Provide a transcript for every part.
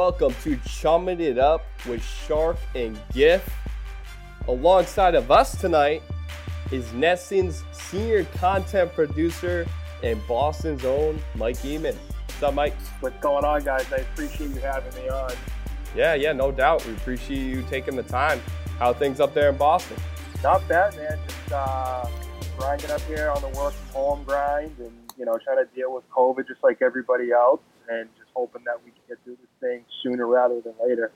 welcome to Chumming It Up with Shark and Giff. Alongside of us tonight is NESN's senior content producer and Boston's own Mike Emond. What's up, Mike? What's going on, guys? I appreciate you having me on. Yeah, yeah, no doubt. We appreciate you taking the time. How things up there in Boston? Not bad, man. Just uh, grinding up here on the work from home grind and, you know, trying to deal with COVID just like everybody else and hoping that we can get through this thing sooner rather than later.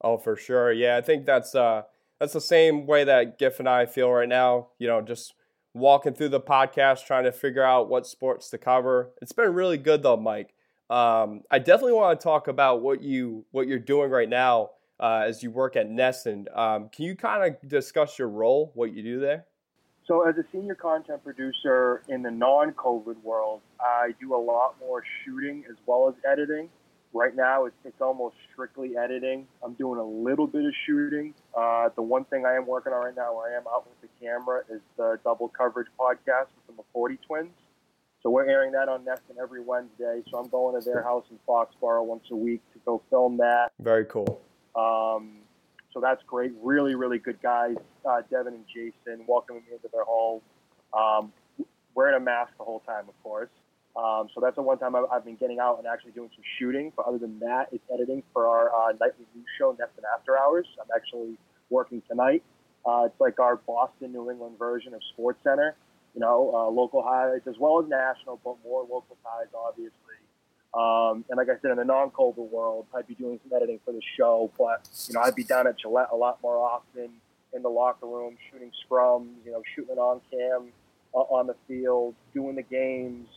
Oh, for sure. Yeah, I think that's uh that's the same way that Giff and I feel right now. You know, just walking through the podcast, trying to figure out what sports to cover. It's been really good though, Mike. Um, I definitely want to talk about what you what you're doing right now uh, as you work at NESN. Um, can you kind of discuss your role, what you do there? So, as a senior content producer in the non-COVID world, I do a lot more shooting as well as editing. Right now, it's, it's almost strictly editing. I'm doing a little bit of shooting. Uh, the one thing I am working on right now, where I am out with the camera, is the double coverage podcast with the McCourty twins. So we're airing that on NESN every Wednesday. So I'm going to their house in Foxborough once a week to go film that. Very cool. Um, so that's great. Really, really good guys. Uh, Devin and Jason welcoming me into their home. Um, wearing a mask the whole time, of course. Um, so that's the one time I've, I've, been getting out and actually doing some shooting. But other than that, it's editing for our uh, nightly news show, NESN After Hours. I'm actually working tonight. Uh, it's like our Boston, New England version of Sports Center. You know, uh, local highlights as well as national, but more local ties, obviously. Um, and like I said, in the non-COVID world, I'd be doing some editing for the show, but you know, I'd be down at Gillette a lot more often in the locker room, shooting scrums, you know, shooting on cam uh, on the field, doing the games.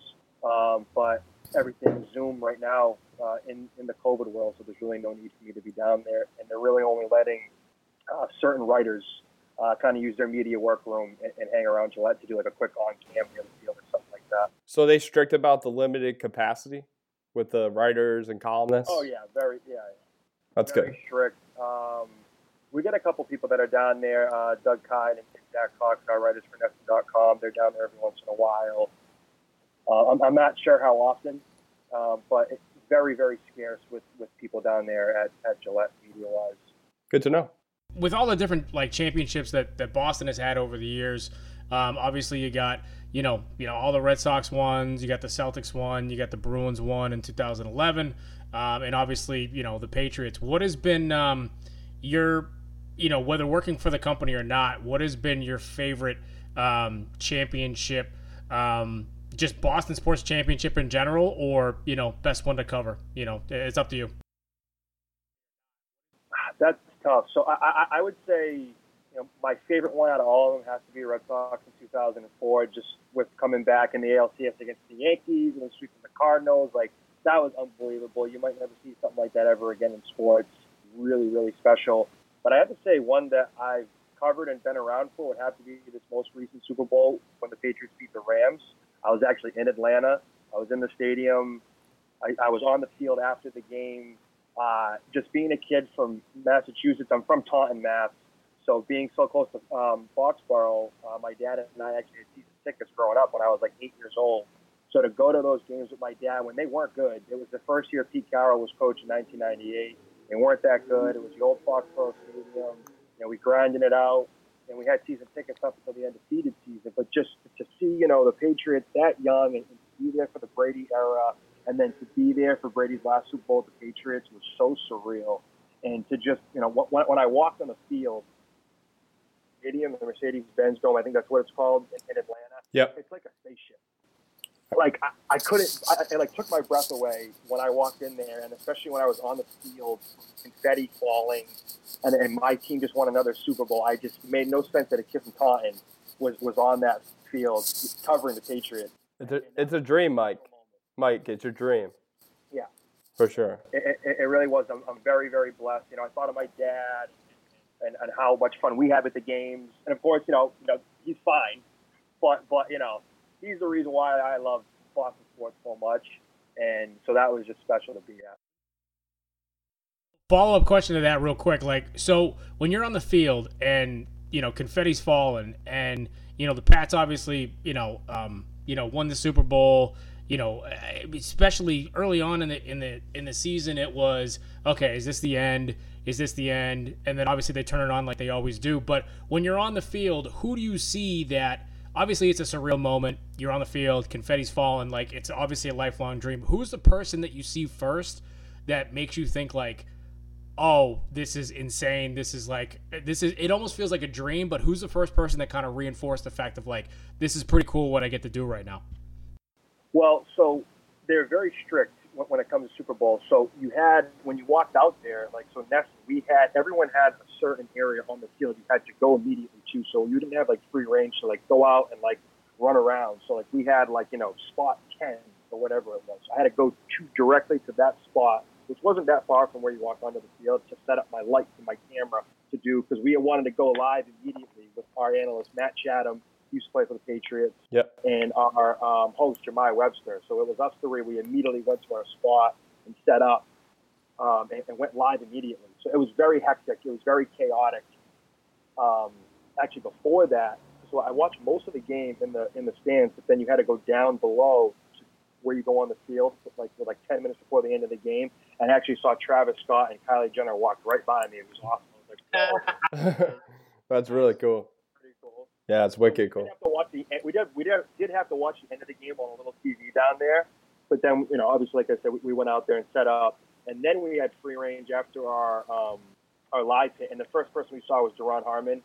Um, but everything's Zoom right now uh, in in the COVID world, so there's really no need for me to be down there, and they're really only letting uh, certain writers uh, kind of use their media workroom and, and hang around Gillette to do like a quick on cam on the field or something like that. So they strict about the limited capacity with the writers and columnists? Oh yeah, very yeah. yeah. That's very good. Strict. Um, we get a couple people that are down there. Uh, Doug Kyed and Zach Cox, our writers for NESN.com. They're down there every once in a while. Uh, I'm, I'm, not sure how often, uh, but it's very, very scarce with, with people down there at, at Gillette media wise. Good to know. With all the different like championships that, that Boston has had over the years, um, obviously you got you know, you know all the Red Sox ones. You got the Celtics one. You got the Bruins one in 2011, um, and obviously you know the Patriots. What has been um, your, you know, whether working for the company or not, what has been your favorite um, championship? Um, just Boston sports championship in general, or you know, best one to cover. You know, it's up to you. That's tough. So I, I, I would say you know, my favorite one out of all of them has to be Red Sox in 2004. Just with coming back in the ALCS against the Yankees and sweeping the Cardinals, like that was unbelievable. You might never see something like that ever again in sports. Really, really special. But I have to say, one that I've covered and been around for would have to be this most recent Super Bowl when the Patriots beat the Rams. I was actually in Atlanta. I was in the stadium. I, I was on the field after the game. Uh, just being a kid from Massachusetts, I'm from Taunton, Mass. So being so close to um, Foxborough, uh, my dad and I actually had season tickets growing up when I was like eight years old. So to go to those games with my dad when they weren't good, it was the first year Pete Carroll was coach in 1998. They weren't that good. It was the old Foxborough Stadium. You know, we grinding it out, and we had season tickets up until the undefeated season. But just to see, you know, the Patriots that young and, and to be there for the Brady era, and then to be there for Brady's last Super Bowl with the Patriots was so surreal. And to just, you know, when, when I walked on the field, Stadium, the Mercedes Benz Dome. I think that's what it's called in, in Atlanta. Yep. It's like a spaceship. Like I, I couldn't, I, it like took my breath away when I walked in there, and especially when I was on the field, confetti falling, and, and my team just won another Super Bowl. I just made no sense that a kid from Taunton was was on that field covering the Patriots. It's a, it's a dream, Mike. Mike, it's a dream. Yeah. For sure. It, it, it really was. I'm, I'm very, very blessed. You know, I thought of my dad and, and how much fun we had at the games. And of course, you know, you know, he's fine, but but you know, he's the reason why I love Boston sports so much, and so that was just special to be at. Follow up question to that, real quick. Like, so when you're on the field and you know confetti's falling, and you know the Pats obviously you know um, you know won the Super Bowl you know, especially early on in the in the in the season, it was okay. Is this the end? Is this the end? And then obviously they turn it on like they always do. But when you're on the field, who do you see that? Obviously, it's a surreal moment. You're on the field, confetti's falling. Like it's obviously a lifelong dream. Who's the person that you see first that makes you think like, oh, this is insane. This is like this is. It almost feels like a dream. But who's the first person that kind of reinforced the fact of like this is pretty cool what I get to do right now? Well, so they're very strict when it comes to Super Bowl. So you had when you walked out there, like so next we had everyone had a certain area on the field you had to go immediately to. So you didn't have like free range to like go out and like run around. So like we had like you know spot ten or whatever it was. I had to go to directly to that spot, which wasn't that far from where you walked onto the field, to set up my lights and my camera to do because we wanted to go live immediately with our analyst Matt Chatham used to play for the Patriots, yep. and our um, host Jahmai Webster. So it was us three. We immediately went to our spot and set up um, and, and, went live immediately. So it was very hectic. It was very chaotic. Um, actually, before that, so I watched most of the game in the in the stands, but then you had to go down below where you go on the field, like like 10 minutes before the end of the game, and I actually saw Travis Scott and Kylie Jenner walk right by me. It was awesome. Was like, oh. That's really cool. Yeah, it's wicked cool. We did have to watch the we did we did, have to watch the end of the game on a little TV down there, but then you know obviously like I said we, we went out there and set up, and then we had free range after our um, our live hit, and the first person we saw was Duron Harmon,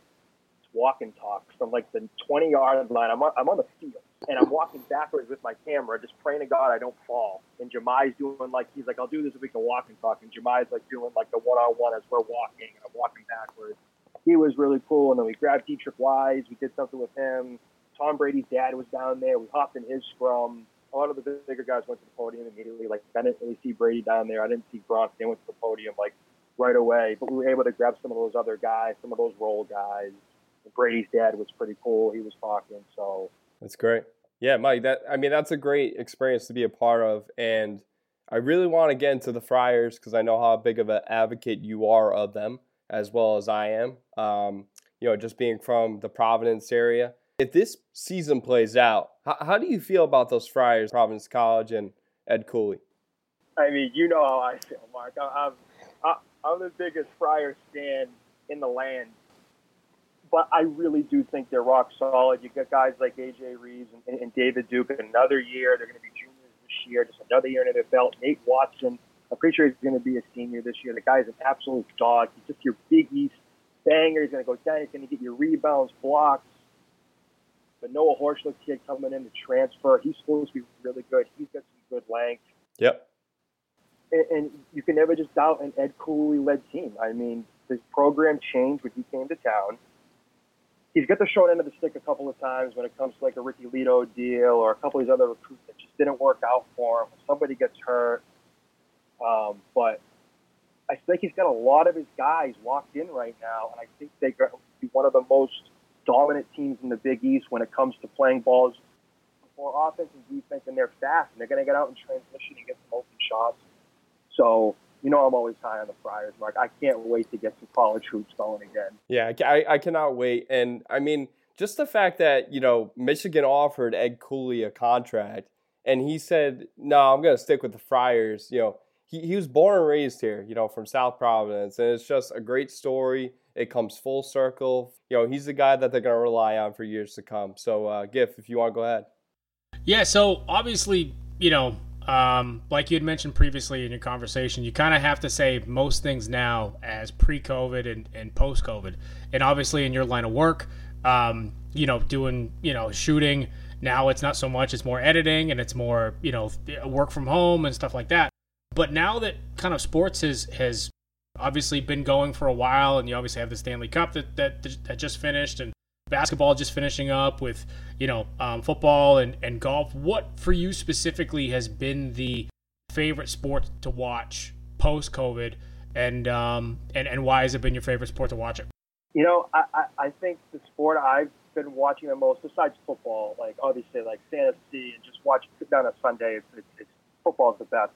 walk and talk from like the 20 yard line. I'm on, I'm on the field and I'm walking backwards with my camera, just praying to God I don't fall. And Jahmai's doing like he's like I'll do this if we can walk and talk, and Jahmai's like doing like the one on one as we're walking, and I'm walking backwards he was really cool. And then we grabbed Deatrich Wise. We did something with him. Tom Brady's dad was down there. We hopped in his scrum. A lot of the bigger guys went to the podium immediately. Like I didn't really see Brady down there. I didn't see Gronk. They went to the podium like right away. But we were able to grab some of those other guys, some of those role guys. Brady's dad was pretty cool. He was talking. So that's great. Yeah, Mike. That I mean, that's a great experience to be a part of, and I really want to get into the Friars because I know how big of an advocate you are of them as well as I am. Um, you know, just being from the Providence area. If this season plays out, how, how do you feel about those Friars, Providence College, and Ed Cooley? I mean, you know how I feel, Mark. I'm, I'm the biggest Friars fan in the land, but I really do think they're rock solid. You got guys like AJ Reeves and, and David Duke. In another year, they're going to be juniors this year. Just another year in their belt. Nate Watson I'm pretty sure he's going to be a senior this year. The guy's an absolute dog. He's just your Big East banger. He's going to go down. He's going to get your rebounds, blocks. But Noah Horchler kid coming in to transfer. He's supposed to be really good. He's got some good length. Yep. And, and you can never just doubt an Ed Cooley led team. I mean, his program changed when he came to town. He's got the short end of the stick a couple of times when it comes to like a Ricky Ledo deal or a couple of these other recruits that just didn't work out for him. Somebody gets hurt um, but I think he's got a lot of his guys locked in right now, and I think they're going to be one of the most dominant teams in the Big East when it comes to playing balls for offense and defense, and they're fast, and they're going to get out in transition and get some open shots. So, you know, I'm always high on the Friars, Mark. I can't wait to get some college hoops going again. Yeah, I, I cannot wait. And I mean, just the fact that, you know, Michigan offered Ed Cooley a contract, and he said, no, I'm going to stick with the Friars, you know, he, he was born and raised here, you know, from South Providence. And it's just a great story. It comes full circle. You know, he's the guy that they're going to rely on for years to come. So, uh, Giff, if you want to go ahead. Yeah, so obviously, you know, um, like you had mentioned previously in your conversation, you kind of have to say most things now as pre COVID and, and post COVID. And obviously, in your line of work, um, you know, doing, you know, shooting, now it's not so much, it's more editing and it's more, you know, work from home and stuff like that. But now that kind of sports has has obviously been going for a while, and you obviously have the Stanley Cup that that, that just finished, and basketball just finishing up with you know um, football and, and golf. What for you specifically has been the favorite sport to watch post COVID, and um, and and why has it been your favorite sport to watch it? You know, I, I, I think the sport I've been watching the most, besides football, like obviously like fantasy and just watch sit down on Sunday, it's, it's, it's the best.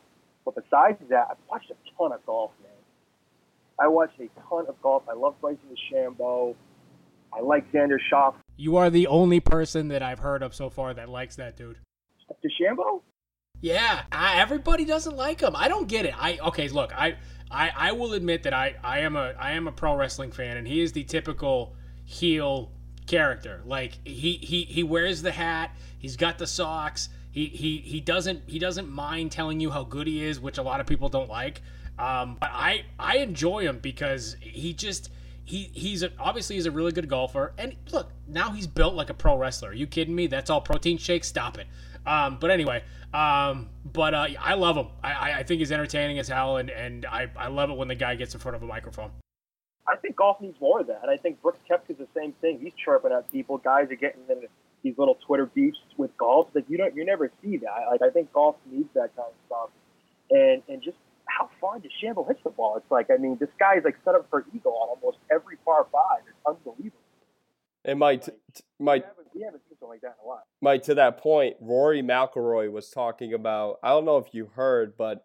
But besides that, I've watched a ton of golf, man. I watched a ton of golf. I love Bryson DeChambeau. I like Xander Schauffele. You are the only person that I've heard of so far that likes that dude. DeChambeau? Yeah, I, everybody doesn't like him. I don't get it. I okay, look, I, I I will admit that I I am a I am a pro wrestling fan, and he is the typical heel character. Like he he he wears the hat, he's got the socks. He he he doesn't he doesn't mind telling you how good he is, which a lot of people don't like. Um, but I I enjoy him because he just he he's a, obviously he's a really good golfer. And look, now he's built like a pro wrestler. Are you kidding me? That's all protein shake. Stop it. Um, but anyway, um, but uh, I love him. I, I think he's entertaining as hell, and, and I, I love it when the guy gets in front of a microphone. I think golf needs more of that, I think Brooks Koepka's the same thing. He's chirping at people. Guys are getting into these little Twitter beefs with golf that you don't you never see that. Like I think golf needs that kind of stuff, and and just how far DeChambeau hits the ball. It's like, I mean, this guy is like set up for eagle on almost every par five. It's unbelievable. And Mike, like, t- Mike, we haven't, seen something like that in a while. Mike, to that point, Rory McIlroy was talking about. I don't know if you heard, but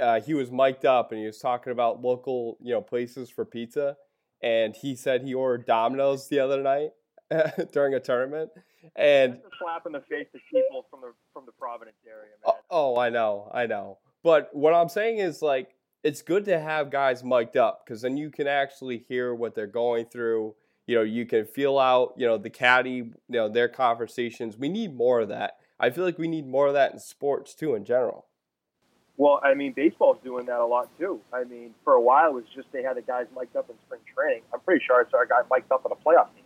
uh, he was mic'd up and he was talking about local, you know, places for pizza. And he said he ordered Domino's the other night during a tournament. And That's a slap in the face to people from the from the Providence area, man. Oh, oh I know, I know. But what I'm saying is like it's good to have guys mic'd up because then you can actually hear what they're going through. You know, you can feel out, you know, the caddy, you know, their conversations. We need more of that. I feel like we need more of that in sports too, in general. Well, I mean, baseball's doing that a lot too. I mean, for a while it was just they had the guys mic'd up in spring training. I'm pretty sure I saw a guy mic'd up in a playoff game.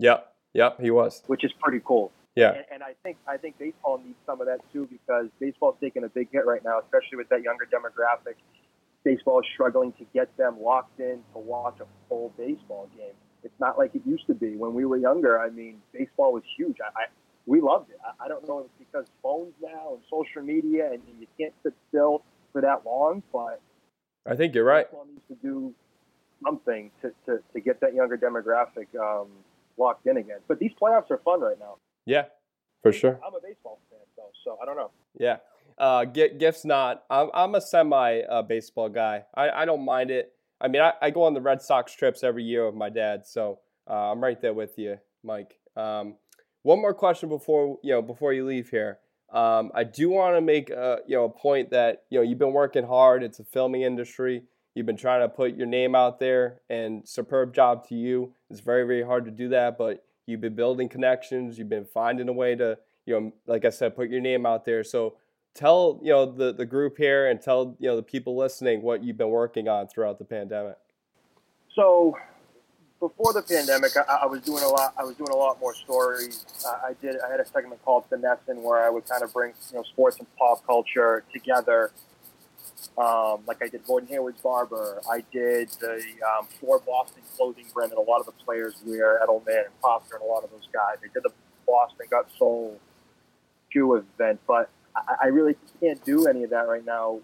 Yep, yep, he was. Which is pretty cool. Yeah. And, and I think I think baseball needs some of that too because baseball's taking a big hit right now, especially with that younger demographic. Baseball is struggling to get them locked in to watch a full baseball game. It's not like it used to be when we were younger. I mean, baseball was huge. I, I we loved it. I, I don't know if it's because phones now and social media and, and you can't sit still for that long, but I think you're right. Baseball needs to do something to, to, to get that younger demographic um, locked in again. But these playoffs are fun right now. Yeah, for sure. I'm a baseball fan, though, so I don't know. Yeah. Uh, Giff's not. I'm, I'm a semi uh, baseball guy. I, I don't mind it. I mean, I, I go on the Red Sox trips every year with my dad, so uh, I'm right there with you, Mike. Um, one more question before you know before you leave here. Um, I do want to make a, you know a point that you know you've been working hard. It's a filming industry. You've been trying to put your name out there, and superb job to you. It's very very hard to do that, but You've been building connections. You've been finding a way to, you know, like I said, put your name out there. So tell, you know, the, the group here and tell, you know, the people listening what you've been working on throughout the pandemic. So before the pandemic, I, I was doing a lot. I was doing a lot more stories. Uh, I did. I had a segment called Finessin where I would kind of bring, you know, sports and pop culture together um, like I did Gordon Hayward's Barber. I did the um, For Boston clothing brand that a lot of the players wear, Edelman and Foster and a lot of those guys. I did the Boston Got Soul shoe event, but I, I really can't do any of that right now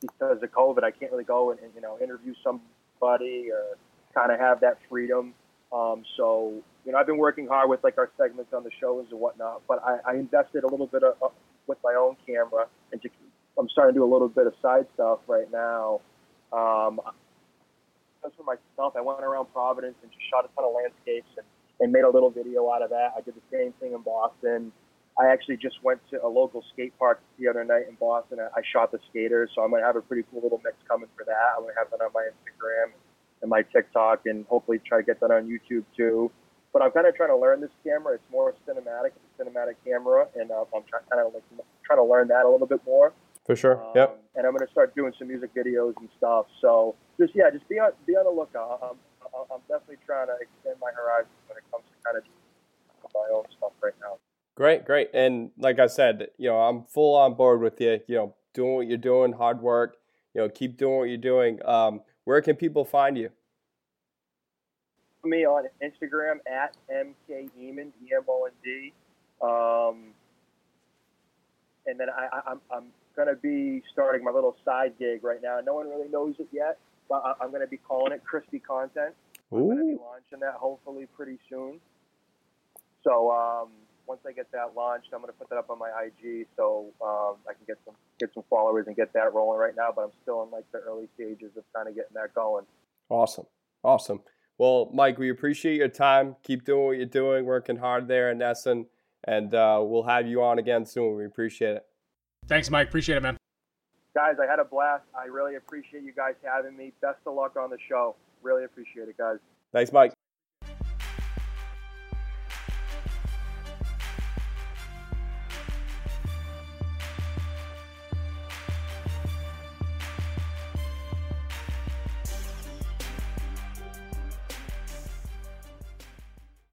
because of COVID. I can't really go and, and you know interview somebody or kind of have that freedom. Um, so you know, I've been working hard with like our segments on the shows and whatnot, but I, I invested a little bit of, uh, with my own camera and to I'm starting to do a little bit of side stuff right now. Um, just for myself, I went around Providence and just shot a ton of landscapes and, and made a little video out of that. I did the same thing in Boston. I actually just went to a local skate park the other night in Boston. I shot the skaters, so I'm to have a pretty cool little mix coming for that. I'm to have that on my Instagram and my TikTok, and hopefully try to get that on YouTube too. But I'm kind of trying to learn this camera. It's more cinematic, it's a cinematic camera, and uh, I'm kind of like trying to learn that a little bit more. For sure. Um, yep. And I'm going to start doing some music videos and stuff. So just yeah, just be on be on the lookout. I'm, I'm definitely trying to extend my horizons when it comes to kind of my own stuff right now. Great, great. And like I said, you know, I'm full on board with you. You know, doing what you're doing, hard work. You know, keep doing what you're doing. Um, where can people find you? Me on Instagram at mk Emond, E M O N D. Um, and then I, I, I'm, I'm going to be starting my little side gig right now. No one really knows it yet, but I, am going to be calling it Crispy Content. Ooh. I'm going to be launching that hopefully pretty soon. So um, once I get that launched, I'm going to put that up on my IG so um, I can get some get some followers and get that rolling right now. But I'm still in like the early stages of kind of getting that going. Awesome, awesome. Well, Mike, we appreciate your time. Keep doing what you're doing, working hard there in NESN, and uh, we'll have you on again soon. We appreciate it. Thanks, Mike. Appreciate it, man. Guys, I had a blast. I really appreciate you guys having me. Best of luck on the show. Really appreciate it, guys. Thanks, Mike.